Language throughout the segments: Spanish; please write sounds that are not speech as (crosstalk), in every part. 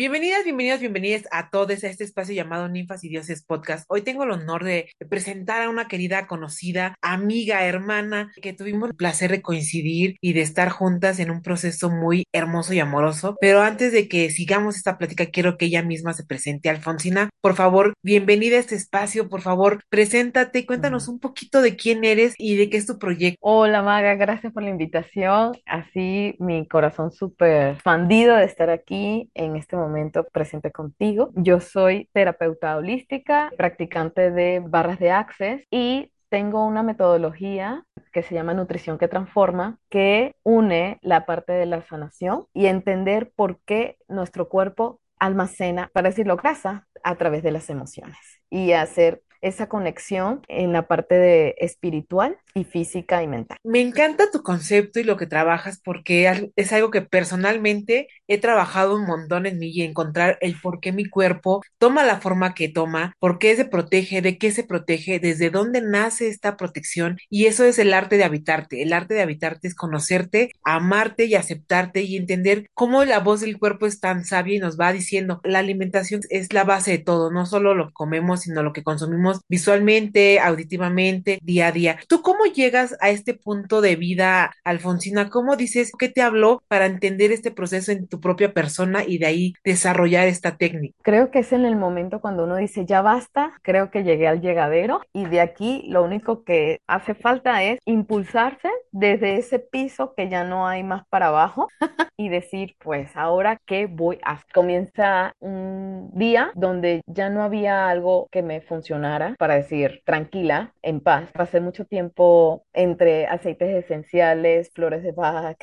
Bienvenidas, bienvenidos, bienvenidas a todos a este espacio llamado Ninfas y Dioses Podcast. Hoy tengo el honor de presentar a una querida, conocida, amiga, hermana, que tuvimos el placer de coincidir y de estar juntas en un proceso muy hermoso y amoroso. Pero antes de que sigamos esta plática, quiero que ella misma se presente. Alfonsina, por favor, bienvenida a este espacio. Por favor, preséntate, cuéntanos un poquito de quién eres y de qué es tu proyecto. Hola Maga, gracias por la invitación. Así mi corazón súper expandido de estar aquí en este momento presente contigo. Yo soy terapeuta holística, practicante de barras de access y tengo una metodología que se llama Nutrición que Transforma, que une la parte de la sanación y entender por qué nuestro cuerpo almacena, para decirlo, grasa a través de las emociones y hacer esa conexión en la parte de espiritual y física y mental. Me encanta tu concepto y lo que trabajas porque es algo que personalmente he trabajado un montón en mí y encontrar el por qué mi cuerpo toma la forma que toma, por qué se protege, de qué se protege, desde dónde nace esta protección y eso es el arte de habitarte. El arte de habitarte es conocerte, amarte y aceptarte y entender cómo la voz del cuerpo es tan sabia y nos va diciendo la alimentación es la base de todo, no solo lo que comemos, sino lo que consumimos visualmente, auditivamente, día a día. ¿Tú cómo llegas a este punto de vida, Alfonsina? ¿Cómo dices qué te habló para entender este proceso en tu propia persona y de ahí desarrollar esta técnica? Creo que es en el momento cuando uno dice ya basta, creo que llegué al llegadero y de aquí lo único que hace falta es impulsarse desde ese piso que ya no hay más para abajo y decir, pues ahora qué voy a hacer. Comienza un día donde ya no había algo que me funcionara para decir tranquila, en paz. Pasé mucho tiempo entre aceites esenciales, flores de Bach,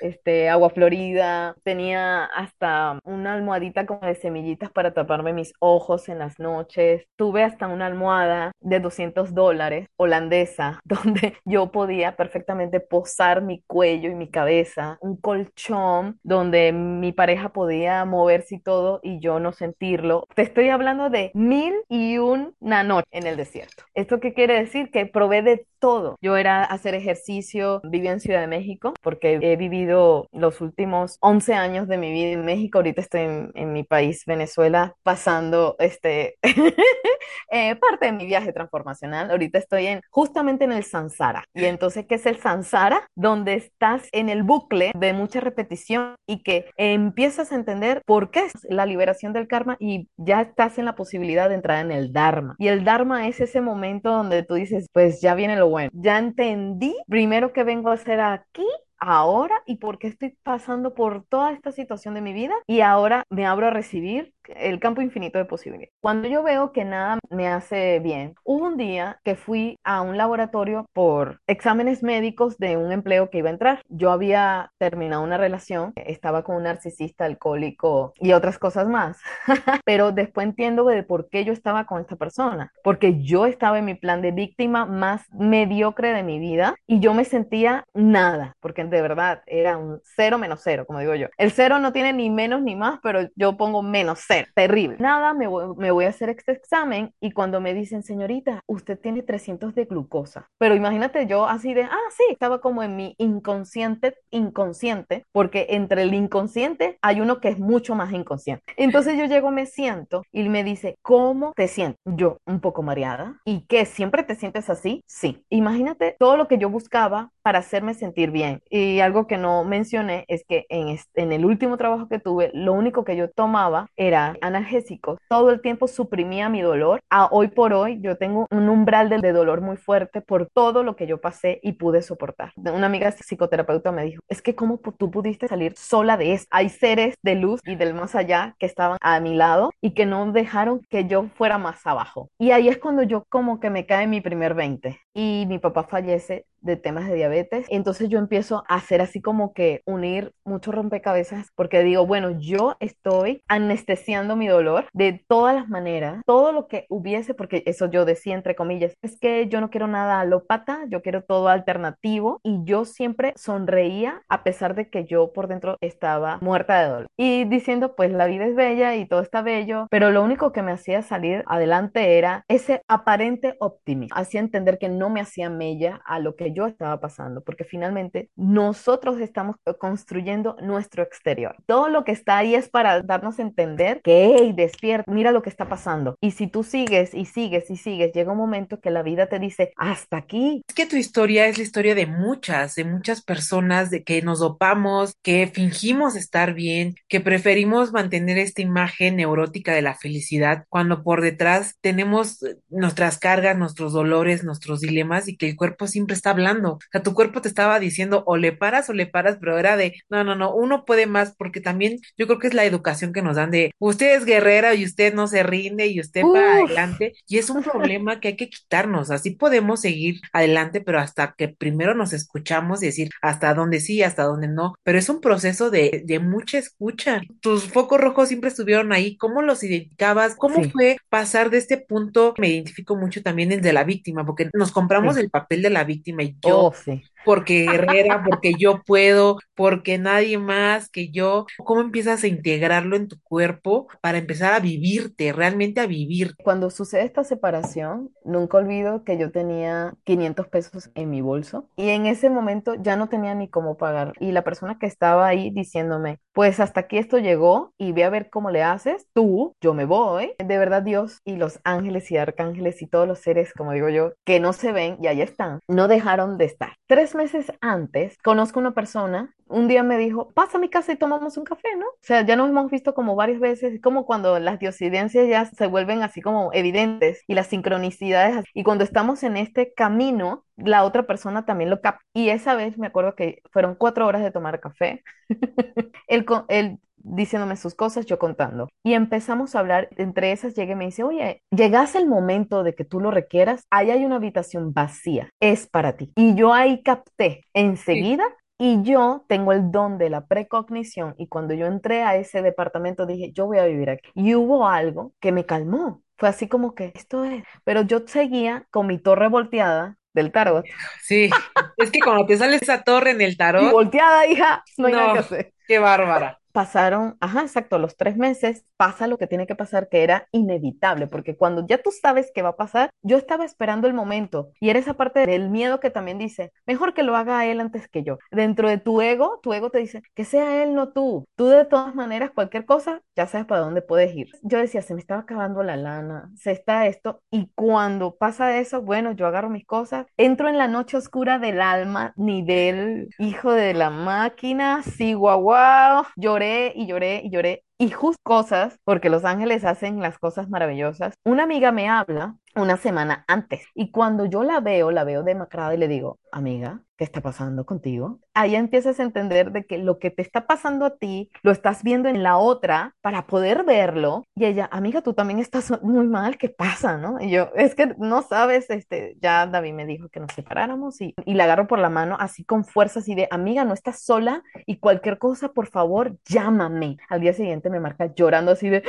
este, agua florida, tenía hasta una almohadita como de semillitas para taparme mis ojos en las noches, tuve hasta una almohada de 200 dólares holandesa (laughs) donde yo podía perfectamente posar mi cuello y mi cabeza, un colchón donde mi pareja podía moverse y todo y yo no sentirlo. Te estoy hablando de mil y una noche en el desierto. ¿Esto qué quiere decir? Que probé de todo. Yo era hacer ejercicio, vivía en Ciudad de México porque he vivido los últimos 11 años de mi vida en México. Ahorita estoy en, mi país, Venezuela, pasando este (laughs) eh, parte de mi viaje transformacional. Ahorita estoy en justamente en el Sansara. Y entonces, ¿qué es el Sansara? Donde estás en el bucle de mucha repetición y que empiezas a entender por qué es la liberación del karma y ya estás en la posibilidad de entrar en el Dharma. Y el Dharma es ese momento donde tú dices, pues ya viene lo bueno, ya entendí primero que vengo a hacer aquí ahora y por qué estoy pasando por toda esta situación de mi vida y ahora me abro a recibir el campo infinito de posibilidades. Cuando yo veo que nada me hace bien, hubo un día que fui a un laboratorio por exámenes médicos de un empleo que iba a entrar. Yo había terminado una relación, estaba con un narcisista alcohólico y otras cosas más, (laughs) pero después entiendo de por qué yo estaba con esta persona, porque yo estaba en mi plan de víctima más mediocre de mi vida y yo me sentía nada, porque de verdad era un cero menos cero, como digo yo. El cero no tiene ni menos ni más, pero yo pongo menos cero terrible. Nada, me voy, a hacer este examen y cuando me dicen, señorita, usted tiene 300 de glucosa. Pero imagínate yo así de, ah, sí, estaba como en mi inconsciente, inconsciente, porque entre el inconsciente hay uno que es mucho más inconsciente. Entonces yo llego, me siento y me dice, ¿cómo te sientes? Yo, un poco mareada. ¿Y qué? ¿Siempre te sientes así? Sí. Imagínate todo lo que yo buscaba para hacerme sentir bien. Y algo que no mencioné es que en, el último trabajo que tuve, lo único que yo tomaba era analgésicos, todo el tiempo suprimía mi dolor. A hoy por hoy yo tengo un umbral de, dolor muy fuerte por todo lo que yo pasé y pude soportar. Una amiga psicoterapeuta me dijo, es que cómo tú pudiste salir sola de eso. Hay seres de luz y del más allá que estaban a mi lado y que no dejaron que yo fuera más abajo. Y ahí es cuando yo como que me cae mi primer 20 y mi papá fallece de temas de diabetes. Entonces yo empiezo a hacer así como que unir muchos rompecabezas porque digo, bueno, yo estoy anestesiando mi dolor de todas las maneras, todo lo que hubiese, porque eso yo decía entre comillas, es que yo no quiero nada alópata, yo quiero todo alternativo y yo siempre sonreía a pesar de que yo por dentro estaba muerta de dolor. Y diciendo, pues la vida es bella y todo está bello, pero lo único que me hacía salir adelante era ese aparente optimismo, hacía entender que no me hacía mella a lo que yo estaba pasando, porque finalmente nosotros estamos construyendo nuestro exterior. Todo lo que está ahí es para darnos a entender que, hey, despierta, mira lo que está pasando. Y si tú sigues y sigues y sigues, llega un momento que la vida te dice, hasta aquí. Es que tu historia es la historia de muchas, de muchas personas, de que nos dopamos, que fingimos estar bien, que preferimos mantener esta imagen neurótica de la felicidad, cuando por detrás tenemos eh, nuestras cargas, nuestros dolores, nuestros dilemas y que el cuerpo siempre está hablando. O sea, tu cuerpo te estaba diciendo o le paras o le paras, pero era de, no, no, no, uno puede más porque también yo creo que es la educación que nos dan de, usted es guerrera y usted no se rinde y usted va adelante y es un problema que hay que quitarnos. Así podemos seguir adelante, pero hasta que primero nos escuchamos y decir hasta dónde sí, hasta dónde no, pero es un proceso de, de mucha escucha. Tus focos rojos siempre estuvieron ahí, ¿cómo los identificabas? ¿Cómo Sí. fue pasar de este punto? Me identifico mucho también el de la víctima, porque nos compramos Sí. el papel de la víctima y yo Oh, sí. Porque guerrera, porque yo puedo, porque nadie más que yo. ¿Cómo empiezas a integrarlo en tu cuerpo para empezar a vivirte, realmente a vivir? Cuando sucede esta separación, nunca olvido que yo tenía 500 pesos en mi bolso y en ese momento ya no tenía ni cómo pagar. Y la persona que estaba ahí diciéndome, pues hasta aquí esto llegó y ve a ver cómo le haces, tú, yo me voy. De verdad Dios y los ángeles y arcángeles y todos los seres, como digo yo, que no se ven y ahí están, no dejaron de estar. Tres meses antes, conozco una persona, un día me dijo, pasa a mi casa y tomamos un café, ¿no? O sea, ya nos hemos visto como varias veces, como cuando las diosidencias ya se vuelven así como evidentes y las sincronicidades, y cuando estamos en este camino, la otra persona también lo capta. Y esa vez me acuerdo que fueron cuatro horas de tomar café. (laughs) él diciéndome sus cosas, yo contando. Y empezamos a hablar, entre esas llega y me dice, oye, llegase el momento de que tú lo requieras, ahí hay una habitación vacía, es para ti. Y yo ahí capté Sí. enseguida y yo tengo el don de la precognición y cuando yo entré a ese departamento dije, yo voy a vivir aquí. Y hubo algo que me calmó. Fue así como que esto es. Pero yo seguía con mi torre volteada del tarot. Sí, es que cuando te sale esa torre en el Y tarot, volteada, hija, no hay nada que hacer. qué bárbara. Pasaron, ajá, exacto, los tres meses, pasa lo que tiene que pasar, que era inevitable, porque cuando ya tú sabes qué va a pasar, yo estaba esperando el momento y era esa parte del miedo que también dice, mejor que lo haga él antes que yo. Dentro de tu ego, tu ego te dice, que sea él, no tú. Tú de todas maneras, cualquier cosa, ya sabes para dónde puedes ir. Yo decía, se me estaba acabando la lana, se está esto, y cuando pasa eso, bueno, yo agarro mis cosas, entro en la noche oscura del alma, nivel hijo de la máquina, sí, guau, guau, lloré y lloré y lloré. Y justo cosas, porque los ángeles hacen las cosas maravillosas. Una amiga me habla una semana antes y cuando yo la veo, la veo demacrada y le digo, amiga, ¿qué está pasando contigo? Ahí empiezas a entender de que lo que te está pasando a ti, lo estás viendo en la otra para poder verlo. Y ella, amiga, tú también estás (laughs) muy mal, ¿qué pasa? ¿No? Y yo, es que no sabes, este, ya David me dijo que nos separáramos y, y la agarro por la mano así con fuerza, así de, amiga, no estás sola y cualquier cosa, por favor, llámame. Al día siguiente me marca llorando así de,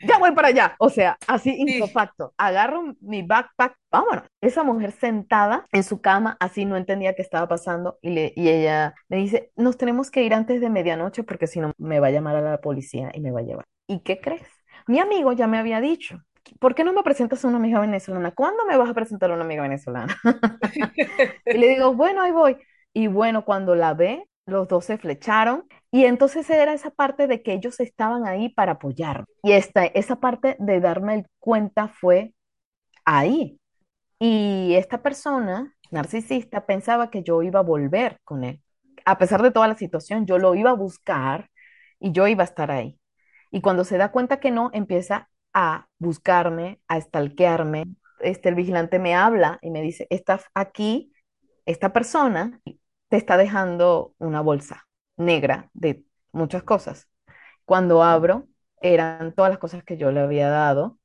ya voy para allá. O sea, así Sí. Agarro mi backpack, vámonos. Esa mujer sentada en su cama, así no entendía qué estaba pasando y, le, y ella me dice, nos tenemos que ir antes de medianoche porque si no me va a llamar a la policía y me va a llevar. ¿Y qué crees? Mi amigo ya me había dicho. ¿Por qué no me presentas a una amiga venezolana? ¿Cuándo me vas a presentar a una amiga venezolana? (laughs) Y le digo, bueno, ahí voy. Y bueno, cuando la ve, los dos se flecharon. Y entonces era esa parte de que ellos estaban ahí para apoyar. Y esta, esa parte de darme cuenta fue ahí. Y esta persona narcisista pensaba que yo iba a volver con él. A pesar de toda la situación, yo lo iba a buscar y yo iba a estar ahí. Y cuando se da cuenta que no, empieza a buscarme, a stalkearme. Este, el vigilante me habla y me dice, estás aquí, esta persona te está dejando una bolsa negra de muchas cosas. Cuando abro, eran todas las cosas que yo le había dado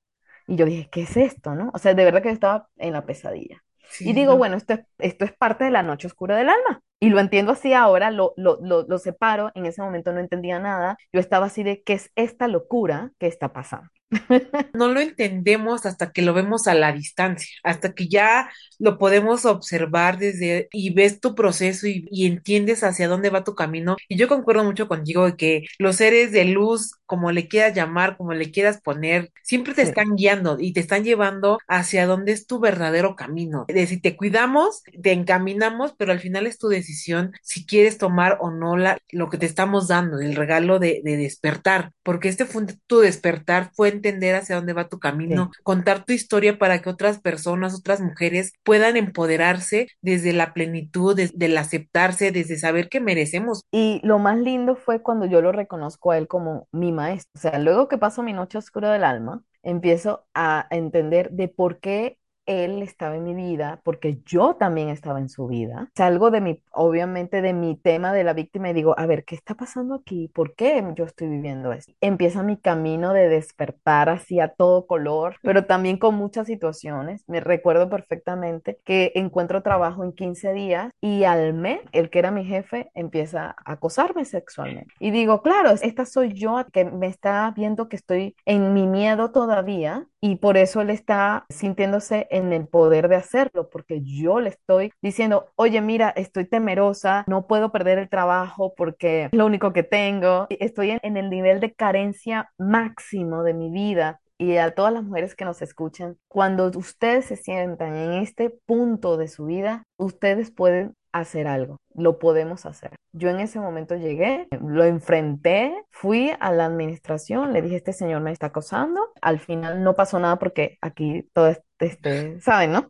y yo dije, ¿qué es esto, no? O sea, de verdad que estaba en la pesadilla. Y sí, digo, no. bueno, esto es, esto es parte de la noche oscura del alma. Y lo entiendo así ahora, lo, lo, lo, lo separo, en ese momento no entendía nada. Yo estaba así de, ¿qué es esta locura que está pasando? (laughs) No lo entendemos hasta que lo vemos a la distancia, hasta que ya lo podemos observar desde y ves tu proceso y, y entiendes hacia dónde va tu camino. Y yo concuerdo mucho contigo de que los seres de luz, como le quieras llamar, como le quieras poner, siempre te Sí. están guiando y te están llevando hacia dónde es tu verdadero camino. De si te cuidamos, te encaminamos, pero al final es tu decisión si quieres tomar o no la, lo que te estamos dando, el regalo de, de despertar, porque este fue tu despertar, fue entender hacia dónde va tu camino, Sí. contar tu historia para que otras personas, otras mujeres puedan empoderarse desde la plenitud, desde el aceptarse, desde saber que merecemos. Y lo más lindo fue cuando yo lo reconozco a él como mi maestro. O sea, luego que paso mi noche oscura del alma, empiezo a entender de por qué él estaba en mi vida, porque yo también estaba en su vida. Salgo de mi, obviamente, de mi tema de la víctima y digo, a ver, ¿qué está pasando aquí? ¿Por qué yo estoy viviendo esto? Empieza mi camino de despertar así a todo color, pero también con muchas situaciones. Me recuerdo perfectamente que encuentro trabajo en 15 días y al mes, el que era mi jefe empieza a acosarme sexualmente. Y digo, claro, esta soy yo que me está viendo que estoy en mi miedo todavía y por eso él está sintiéndose en el poder de hacerlo, porque yo le estoy diciendo, oye, mira, estoy temerosa, no puedo perder el trabajo porque es lo único que tengo, estoy en, en el nivel de carencia máximo de mi vida. Y a todas las mujeres que nos escuchan, cuando ustedes se sientan en este punto de su vida, ustedes pueden hacer algo, lo podemos hacer. Yo en ese momento llegué, lo enfrenté, fui a la administración, le dije, este señor me está acosando. Al final no pasó nada porque aquí todo este, este ¿saben, no?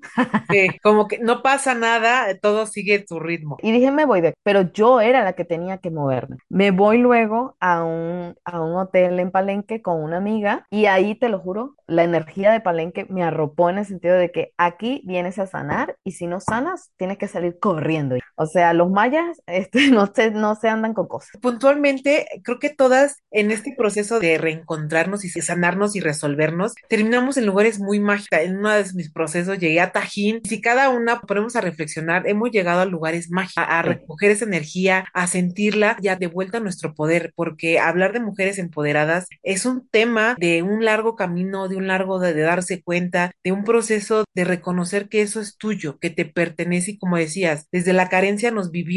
Sí, como que no pasa nada, todo sigue su ritmo. Y dije, me voy de aquí. Pero yo era la que tenía que moverme. Me voy luego a un, a un hotel en Palenque con una amiga y ahí te lo juro, la energía de Palenque me arropó en el sentido de que aquí vienes a sanar y si no sanas, tienes que salir corriendo. O sea, los mayas (laughs) este, no, se, no se andan con cosas. Puntualmente, creo que todas en este proceso de reencontrarnos y sanarnos y resolvernos, terminamos en lugares muy mágicos. En uno de mis procesos llegué a Tajín. Si cada una ponemos a reflexionar, hemos llegado a lugares mágicos, a, recoger esa energía, a sentirla ya de vuelta a nuestro poder, porque hablar de mujeres empoderadas es un tema de un largo camino, de un largo de, de darse cuenta, de un proceso de reconocer que eso es tuyo, que te pertenece y como decías, desde la carencia nos vivimos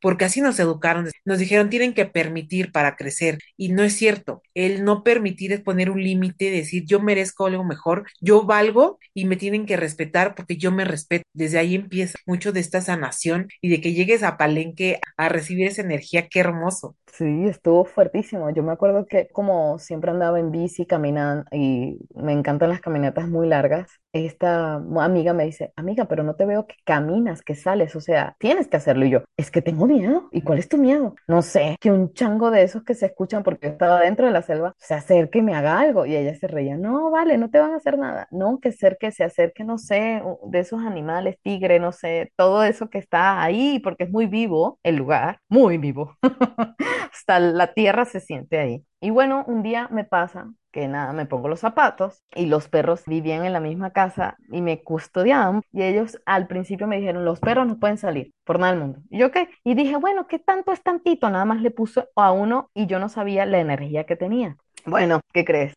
porque así nos educaron, nos dijeron tienen que permitir para crecer y no es cierto, el no permitir es poner un límite, decir yo merezco algo mejor, yo valgo y me tienen que respetar porque yo me respeto, desde ahí empieza mucho de esta sanación y de que llegues a Palenque a recibir esa energía, qué hermoso. Sí, estuvo fuertísimo. Yo me acuerdo que como siempre andaba en bici caminando y me encantan las caminatas muy largas, esta amiga me dice, amiga, pero no te veo que caminas, que sales, o sea, tienes que hacerlo. Y yo, es que tengo miedo. ¿Y cuál es tu miedo? No sé, que un chango de esos que se escuchan porque estaba dentro de la selva se acerque y me haga algo. Y ella se reía, no, vale, no te van a hacer nada. No, que ser que se acerque, no sé, de esos animales, tigre, no sé, todo eso que está ahí, porque es muy vivo el lugar, muy vivo. (laughs) Hasta la tierra se siente ahí. Y bueno, un día me pasa que nada, me pongo los zapatos y los perros vivían en la misma casa y me custodiaban y ellos al principio me dijeron, los perros no pueden salir por nada del mundo. Y yo qué, y dije, bueno, ¿qué tanto es tantito? Nada más le puse a uno y yo no sabía la energía que tenía. Bueno, ¿qué crees?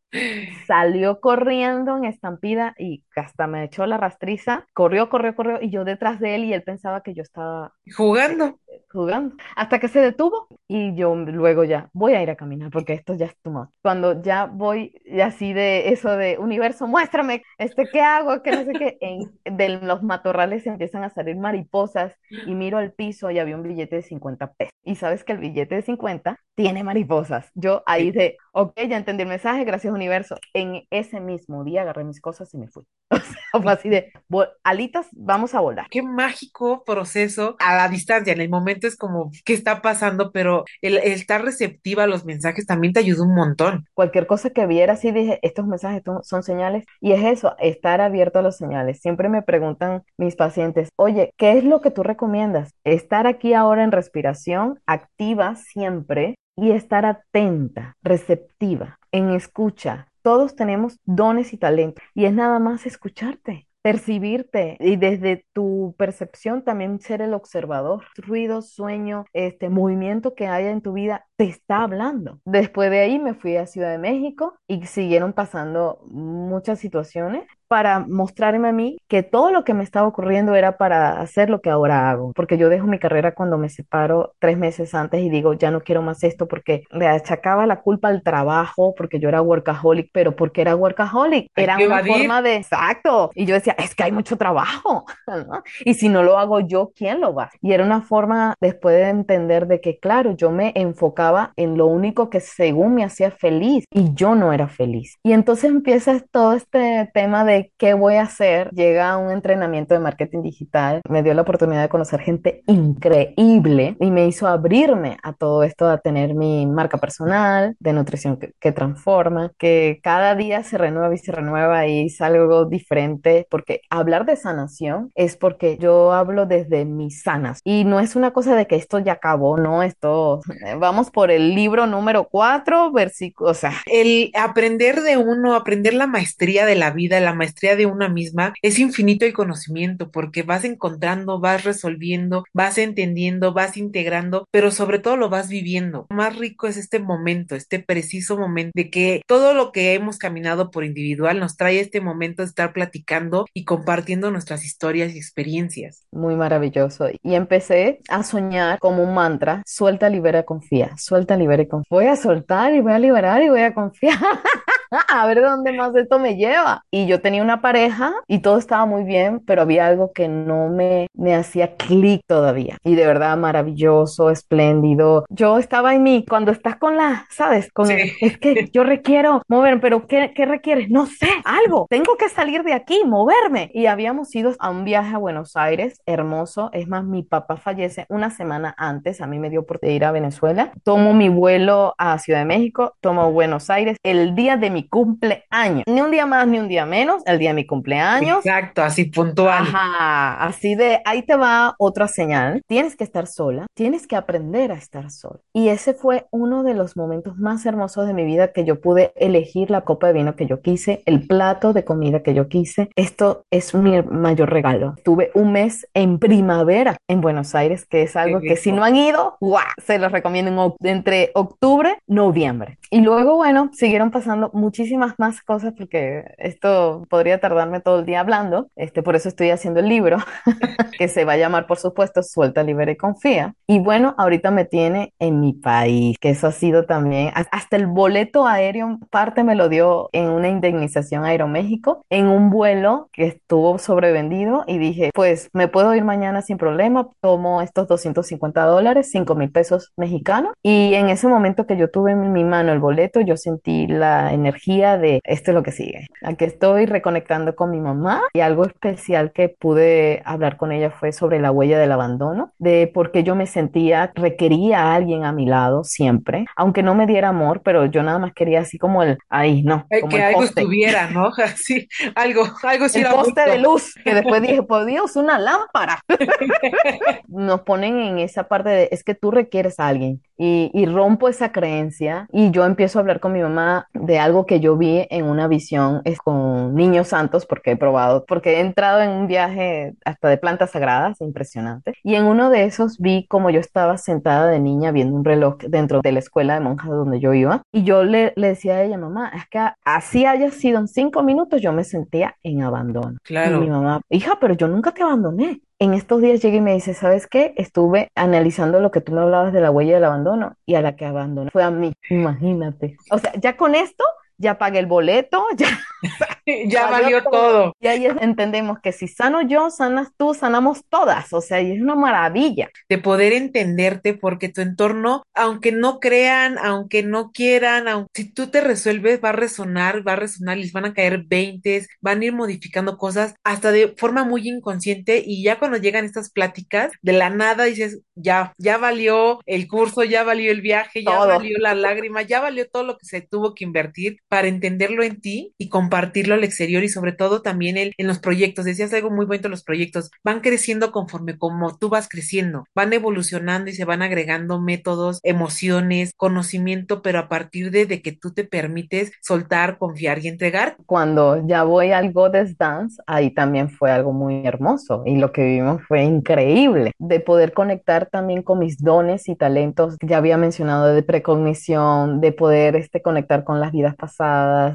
Salió corriendo en estampida y hasta me echó la rastriza, corrió, corrió, corrió y yo detrás de él y él pensaba que yo estaba Jugando. jugando, hasta que se detuvo y yo luego ya voy a ir a caminar porque esto ya es much. Cuando ya voy así de eso de universo, muéstrame, este, ¿qué hago? Que no sé qué, en, de los matorrales empiezan a salir mariposas y miro al piso y había un billete de 50 pesos. Y sabes que el billete de 50 tiene mariposas. Yo ahí de, ok, ya entendí el mensaje, gracias universo. En ese mismo día agarré mis cosas y me fui. (laughs) O sea, fue así de, "Vo- alitas, vamos a volar. Qué mágico proceso a la distancia. En el momento es como, ¿qué está pasando? Pero el, el estar receptiva a los mensajes también te ayuda un montón. cualquier cosa que viera, así dije, estos mensajes son señales. Y es eso, estar abierto a las señales. Siempre me preguntan mis pacientes, oye, ¿qué es lo que tú recomiendas? Estar aquí ahora en respiración, activa siempre y estar atenta, receptiva, en escucha. Todos tenemos dones y talentos y es nada más escucharte. percibirte y desde tu percepción también ser el observador. Ruido, sueño, este movimiento que haya en tu vida te está hablando. Después de ahí me fui a Ciudad de México y siguieron pasando muchas situaciones para mostrarme a mí que todo lo que me estaba ocurriendo era para hacer lo que ahora hago, porque yo dejo mi carrera cuando me separo tres meses antes y digo, ya no quiero más esto porque le achacaba la culpa al trabajo, porque yo era workaholic, pero porque era workaholic, era una forma de, exacto, y yo decía, es que hay mucho trabajo, (laughs) y si no lo hago yo, ¿quién lo va? Y era una forma después de entender de que, claro, yo me enfocaba en lo único que según me hacía feliz y yo no era feliz. Y entonces empieza todo este tema de qué voy a hacer, llega a un entrenamiento de marketing digital, me dio la oportunidad de conocer gente increíble y me hizo abrirme a todo esto, a tener mi marca personal de nutrición que, transforma, que cada día se renueva y se renueva y es algo diferente, porque hablar de sanación es porque yo hablo desde mis sanas y no es una cosa de que esto ya acabó, no, esto, (laughs) vamos por el libro número cuatro, versículo, o sea. El aprender de uno, aprender la maestría de la vida, la maestría de una misma, es infinito el conocimiento porque vas encontrando, vas resolviendo, vas entendiendo, vas integrando, pero sobre todo lo vas viviendo. más rico es este momento, este preciso momento de que todo lo que hemos caminado por individual nos trae este momento de estar platicando y compartiendo nuestras historias y experiencias. Muy maravilloso. Y empecé a soñar como un mantra, suelta, libera, confía, suelta, libera y confía. Voy a soltar y voy a liberar y voy a confiar. (laughs) (laughs) a ver dónde más esto me lleva. Y yo tenía una pareja y todo estaba muy bien, pero había algo que no me, me hacía clic todavía. Y de verdad maravilloso, espléndido. Yo estaba en mí, cuando estás con la, ¿sabes? Con es que (laughs) yo requiero mover, pero ¿qué, ¿qué requieres? No sé, algo. Tengo que salir de aquí, moverme. Y habíamos ido a un viaje a Buenos Aires, hermoso. Es más, mi papá fallece una semana antes. A mí me dio por ir a Venezuela. Tomo mi vuelo a Ciudad de México, tomo Buenos Aires. El día de mi cumpleaños. Ni un día más ni un día menos, el día de mi cumpleaños. Exacto, así puntual. Ajá, así de ahí te va otra señal. Tienes que estar sola, tienes que aprender a estar sola. Y ese fue uno de los momentos más hermosos de mi vida que yo pude elegir la copa de vino que yo quise, el plato de comida que yo quise. Esto es mi mayor regalo. Tuve un mes en primavera en Buenos Aires, que es algo que si no han ido, ¡guau! se los recomiendo entre octubre, noviembre. Y luego, bueno, siguieron pasando muchísimas más cosas porque esto podría tardarme todo el día hablando. Este, por eso estoy haciendo el libro, (laughs) que se va a llamar, por supuesto, Suelta, Libera y Confía. Y bueno, ahorita me tiene en mi país, que eso ha sido también, hasta el boleto aéreo, parte me lo dio en una indemnización Aeroméxico, en un vuelo que estuvo sobrevendido y dije, pues me puedo ir mañana sin problema, tomo estos 250 dólares, 5 mil pesos mexicanos. Y en ese momento que yo tuve en mi mano el boleto, yo sentí la energía de esto es lo que sigue. Aquí estoy reconectando con mi mamá y algo especial que pude hablar con ella fue sobre la huella del abandono, de por qué yo me sentía, requería a alguien a mi lado siempre, aunque no me diera amor, pero yo nada más quería así como el, ahí, no. Como que algo estuviera, ¿no? (laughs) Así, algo, algo sí El poste de luz, que después dije, por (laughs) Dios, una lámpara. (laughs) Nos ponen en esa parte de, es que tú requieres a alguien y, y rompo esa creencia y yo empiezo a hablar con mi mamá de algo que yo vi en una visión es con niños santos, porque he probado, porque he entrado en un viaje hasta de plantas sagradas, impresionante. Y en uno de esos vi como yo estaba sentada de niña viendo un reloj dentro de la escuela de monjas donde yo iba. Y yo le, le decía a ella, mamá, es que así haya sido en cinco minutos, yo me sentía en abandono. Claro. Y mi mamá, hija, pero yo nunca te abandoné en estos días llega y me dice, ¿sabes qué? Estuve analizando lo que tú me hablabas de la huella del abandono y a la que abandonó fue a mí, imagínate. O sea, ya con esto ya pagué el boleto, (laughs) ya, (laughs) ya valió todo. Y ahí entendemos que si sano yo, sanas tú, sanamos todas. O sea, y es una maravilla. De poder entenderte porque tu entorno, aunque no crean, aunque no quieran, aunque, si tú te resuelves, va a resonar, va a resonar, les van a caer veintes, van a ir modificando cosas hasta de forma muy inconsciente y ya cuando llegan estas pláticas, de la nada dices, ya, ya valió el curso, ya valió el viaje, ya valió la lágrima, ya valió todo lo que se tuvo que invertir para entenderlo en ti y compartirlo al exterior y sobre todo también el, en los proyectos. Decías algo muy bonito, los proyectos van creciendo conforme como tú vas creciendo, van evolucionando y se van agregando métodos, emociones, conocimiento, pero a partir de, de que tú te permites soltar, confiar y entregar. Cuando ya voy al Goddess Dance, ahí también fue algo muy hermoso y lo que vivimos fue increíble, de poder conectar también con mis dones y talentos, ya había mencionado de precognición, de poder este, conectar con las vidas pasadas,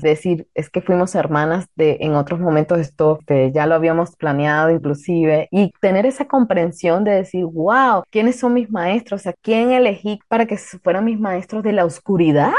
decir, es que fuimos hermanas de en otros momentos esto, que ya lo habíamos planeado inclusive, y tener esa comprensión de decir, wow, ¿quiénes son mis maestros? ¿A quién elegí para que fueran mis maestros de la oscuridad?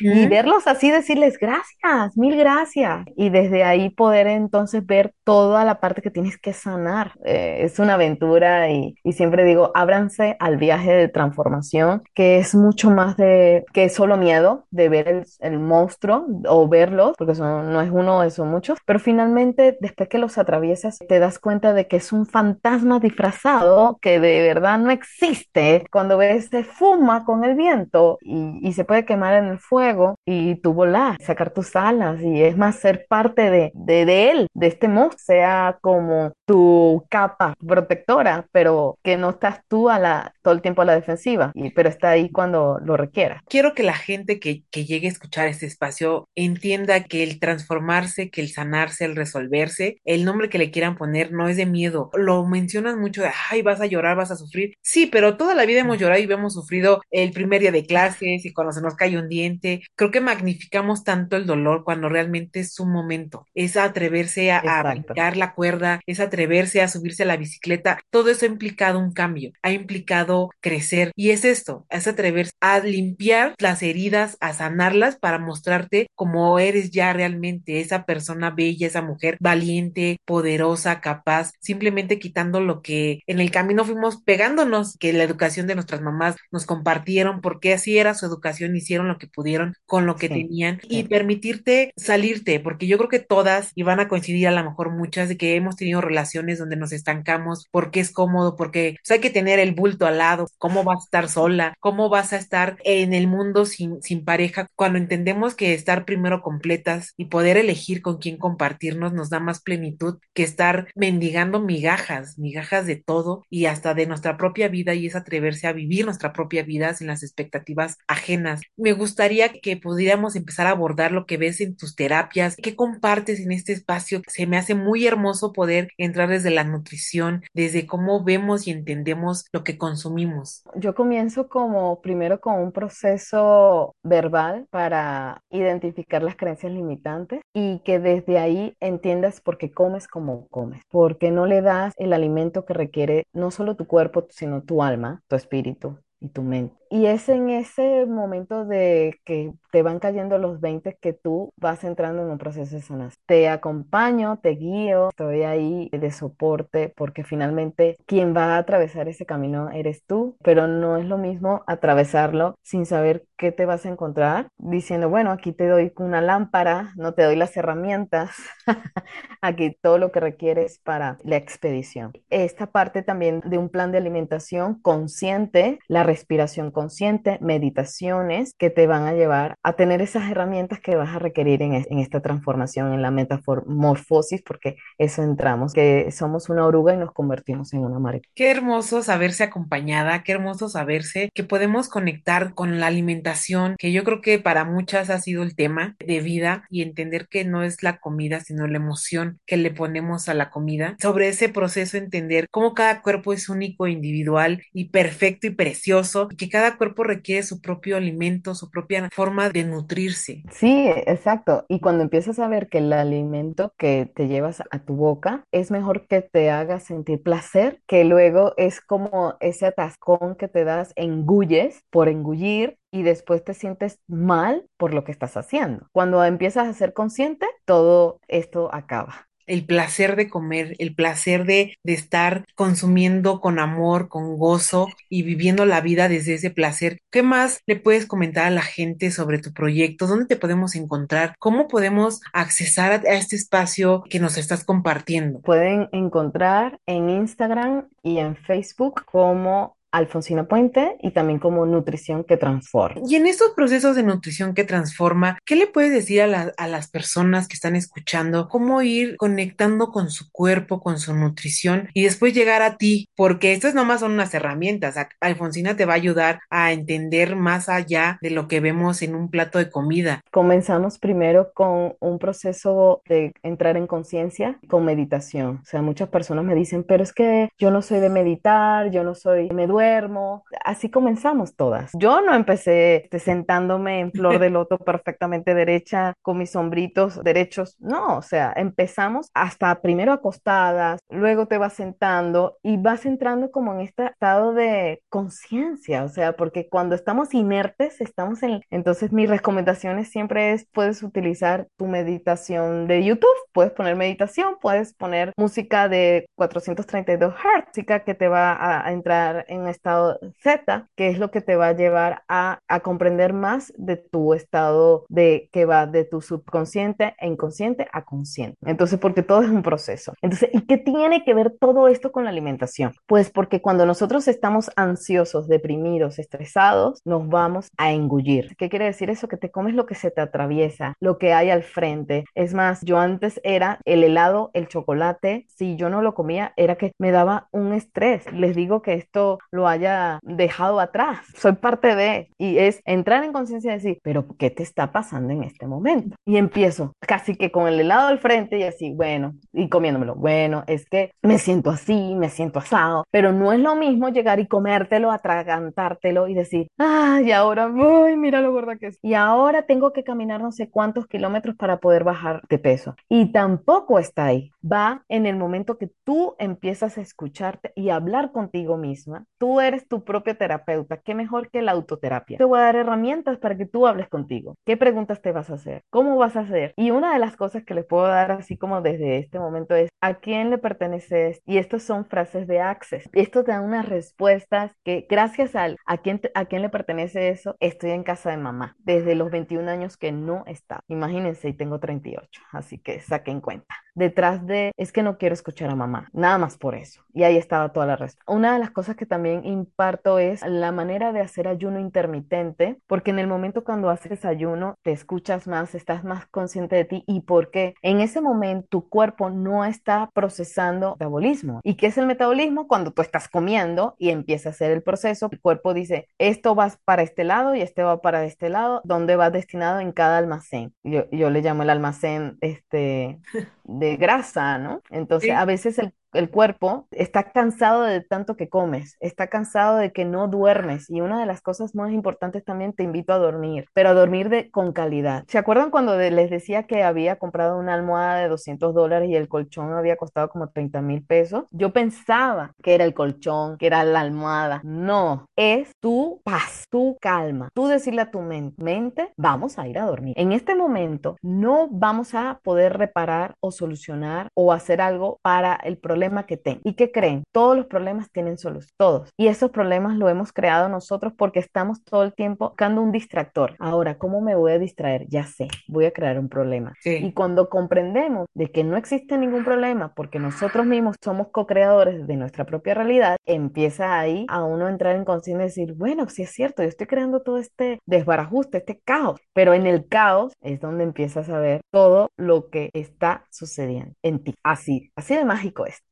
Y verlos así, decirles gracias, mil gracias. Y desde ahí poder entonces ver toda la parte que tienes que sanar. Eh, es una aventura y, y siempre digo, ábranse al viaje de transformación, que es mucho más de que solo miedo de ver el, el monstruo o verlos, porque son, no es uno, son muchos, pero finalmente después que los atraviesas te das cuenta de que es un fantasma disfrazado que de verdad no existe. Cuando ves se fuma con el viento y, y se puede quemar en el fuego y tú volar, sacar tus alas y es más ser parte de, de, de él, de este monstruo, sea como tu capa protectora, pero que no estás tú a la, todo el tiempo a la defensiva, y, pero está ahí cuando lo requiera. Quiero que la gente que, que llegue a escuchar este espacio entienda que el transformarse, que el sanarse, el resolverse, el nombre que le quieran poner no es de miedo. Lo mencionan mucho de, ay, vas a llorar, vas a sufrir. Sí, pero toda la vida hemos llorado y hemos sufrido el primer día de clases y cuando se nos cae un diente. Creo que magnificamos tanto el dolor cuando realmente es un momento. Es atreverse a, a brincar la cuerda, es atreverse a subirse a la bicicleta. Todo eso ha implicado un cambio, ha implicado crecer. Y es esto, es atreverse a limpiar las heridas, a sanarlas para mostrarte cómo eres ya realmente esa persona bella, esa mujer valiente, poderosa, capaz, simplemente quitando lo que en el camino fuimos pegándonos, que la educación de nuestras mamás nos compartieron, porque así era su educación, hicieron lo que pudieron con lo que sí, tenían sí. y permitirte salirte, porque yo creo que todas, y van a coincidir a lo mejor muchas, de que hemos tenido relaciones donde nos estancamos, porque es cómodo, porque pues, hay que tener el bulto al lado, cómo vas a estar sola, cómo vas a estar en el mundo sin, sin pareja, cuando entendemos que estar primero completas y poder elegir con quién compartirnos nos da más plenitud que estar mendigando migajas, migajas de todo y hasta de nuestra propia vida y es atreverse a vivir nuestra propia vida sin las expectativas ajenas. Me gustaría que pudiéramos empezar a abordar lo que ves en tus terapias, qué compartes en este espacio. Se me hace muy hermoso poder entrar desde la nutrición, desde cómo vemos y entendemos lo que consumimos. Yo comienzo como primero con un proceso verbal para identificar las creencias limitantes y que desde ahí entiendas por qué comes como comes, porque no le das el alimento que requiere no solo tu cuerpo, sino tu alma, tu espíritu y tu mente. Y es en ese momento de que te van cayendo los 20 que tú vas entrando en un proceso de sanación. Te acompaño, te guío, estoy ahí de soporte porque finalmente quien va a atravesar ese camino eres tú, pero no es lo mismo atravesarlo sin saber qué te vas a encontrar, diciendo, bueno, aquí te doy una lámpara, no te doy las herramientas, (laughs) aquí todo lo que requieres para la expedición. Esta parte también de un plan de alimentación consciente, la respiración consciente, meditaciones que te van a llevar a tener esas herramientas que vas a requerir en, en esta transformación, en la metamorfosis, porque eso entramos, que somos una oruga y nos convertimos en una mariposa. Qué hermoso saberse acompañada, qué hermoso saberse que podemos conectar con la alimentación, que yo creo que para muchas ha sido el tema de vida y entender que no es la comida, sino la emoción que le ponemos a la comida. Sobre ese proceso entender cómo cada cuerpo es único, individual y perfecto y precioso, que cada cuerpo requiere su propio alimento, su propia forma de nutrirse. Sí, exacto. Y cuando empiezas a ver que el alimento que te llevas a tu boca es mejor que te haga sentir placer, que luego es como ese atascón que te das, engulles por engullir y después te sientes mal por lo que estás haciendo. Cuando empiezas a ser consciente, todo esto acaba el placer de comer, el placer de, de, estar consumiendo con amor, con gozo y viviendo la vida desde ese placer. ¿Qué más le puedes comentar a la gente sobre tu proyecto? ¿Dónde te podemos encontrar? ¿Cómo podemos accesar a este espacio que nos estás compartiendo? Pueden encontrar en Instagram y en Facebook como Alfonsina Puente y también como Nutrición que Transforma. Y en estos procesos de nutrición que transforma, ¿qué le puedes decir a, la- a las personas que están escuchando? ¿Cómo ir conectando con su cuerpo, con su nutrición y después llegar a ti? Porque estas nomás son unas herramientas. Alfonsina te va a ayudar a entender más allá de lo que vemos en un plato de comida. Comenzamos primero con un proceso de entrar en conciencia con meditación. O sea, muchas personas me dicen, pero es que yo no soy de meditar, yo no soy, me duermo. Así comenzamos todas. Yo no empecé este, sentándome en flor de loto perfectamente derecha con mis sombritos derechos. No, o sea, empezamos hasta primero acostadas, luego te vas sentando y vas entrando como en este estado de conciencia. O sea, porque cuando estamos inertes, estamos en... Entonces, mi recomendación siempre es, puedes utilizar tu meditación de YouTube, puedes poner meditación, puedes poner música de 432 Hz, música que te va a entrar en estado Z, que es lo que te va a llevar a, a comprender más de tu estado de que va de tu subconsciente e inconsciente a consciente. Entonces, porque todo es un proceso. Entonces, ¿y qué tiene que ver todo esto con la alimentación? Pues porque cuando nosotros estamos ansiosos, deprimidos, estresados, nos vamos a engullir. ¿Qué quiere decir eso? Que te comes lo que se te atraviesa, lo que hay al frente. Es más, yo antes era el helado, el chocolate, si yo no lo comía, era que me daba un estrés. Les digo que esto lo haya dejado atrás. Soy parte de, y es entrar en conciencia y decir, pero ¿qué te está pasando en este momento? Y empiezo casi que con el helado al frente y así, bueno, y comiéndomelo. Bueno, es que me siento así, me siento asado, pero no es lo mismo llegar y comértelo, atragantártelo y decir, ay, ahora, uy, mira lo gorda que es. Y ahora tengo que caminar no sé cuántos kilómetros para poder bajar de peso. Y tampoco está ahí. Va en el momento que tú empiezas a escucharte y hablar contigo misma. Tú eres tu propia terapeuta. ¿Qué mejor que la autoterapia? Te voy a dar herramientas para que tú hables contigo. ¿Qué preguntas te vas a hacer? ¿Cómo vas a hacer? Y una de las cosas que les puedo dar así como desde este momento es ¿a quién le perteneces? Y estos son frases de Access. Esto te da unas respuestas que gracias al a quién, a quién le pertenece eso, estoy en casa de mamá desde los 21 años que no está. Imagínense, y tengo 38, así que saquen cuenta. Detrás de es que no quiero escuchar a mamá, nada más por eso. Y ahí estaba toda la respuesta. Una de las cosas que también imparto es la manera de hacer ayuno intermitente, porque en el momento cuando haces ayuno te escuchas más, estás más consciente de ti y porque en ese momento tu cuerpo no está procesando metabolismo. ¿Y qué es el metabolismo? Cuando tú estás comiendo y empieza a hacer el proceso, el cuerpo dice, esto va para este lado y este va para este lado, ¿dónde va destinado en cada almacén? Yo, yo le llamo el almacén este, (laughs) de grasa, ¿no? Entonces, Sí. a veces el, el cuerpo está cansado de tanto que comes, está cansado de que no duermes y una de las cosas más importantes también te invito a dormir, pero a dormir de, con calidad. ¿Se acuerdan cuando les decía que había comprado una almohada de 200 dólares y el colchón había costado como 30 mil pesos? Yo pensaba que era el colchón, que era la almohada. No, es tu paz, tu calma, tú decirle a tu men- mente, vamos a ir a dormir. En este momento no vamos a poder reparar o solucionar o hacer algo para el problema que tengo. ¿Y qué creen? Todos los problemas tienen solución, todos. Y esos problemas lo hemos creado nosotros porque estamos todo el tiempo buscando un distractor. Ahora, ¿cómo me voy a distraer? Ya sé, voy a crear un problema. Sí. Y cuando comprendemos de que no existe ningún problema porque nosotros mismos somos co-creadores de nuestra propia realidad, empieza ahí a uno entrar en conciencia y decir, bueno, sí es cierto, yo estoy creando todo este desbarajuste, este caos, pero en el caos es donde empiezas a ver todo lo que está sucediendo en ti. Así, así de mágico es.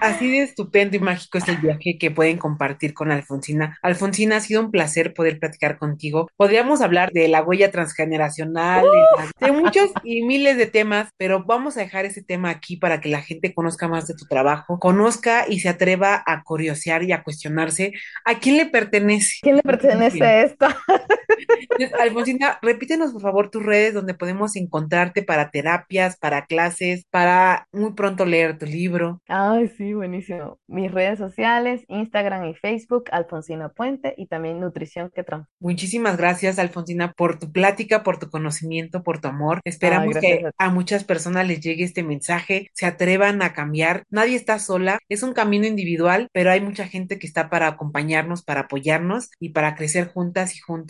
Así de estupendo y mágico es el viaje que pueden compartir con Alfonsina. Alfonsina, ha sido un placer poder platicar contigo. Podríamos hablar de la huella transgeneracional, de, de muchos y miles de temas, pero vamos a dejar ese tema aquí para que la gente conozca más de tu trabajo, conozca y se atreva a curiosear y a cuestionarse a quién le pertenece. ¿Quién le pertenece esto? Entonces, Alfonsina, repítenos por favor tus redes donde podemos encontrarte para terapias, para clases, para muy pronto leer tu libro. Ay, sí, buenísimo. Mis redes sociales, Instagram y Facebook, Alfonsina Puente y también Nutrición que. Muchísimas gracias, Alfonsina, por tu plática, por tu conocimiento, por tu amor. Esperamos que a muchas personas les llegue este mensaje, se atrevan a cambiar. Nadie está sola, es un camino individual, pero hay mucha gente que está para acompañarnos, para apoyarnos y para crecer juntas y juntos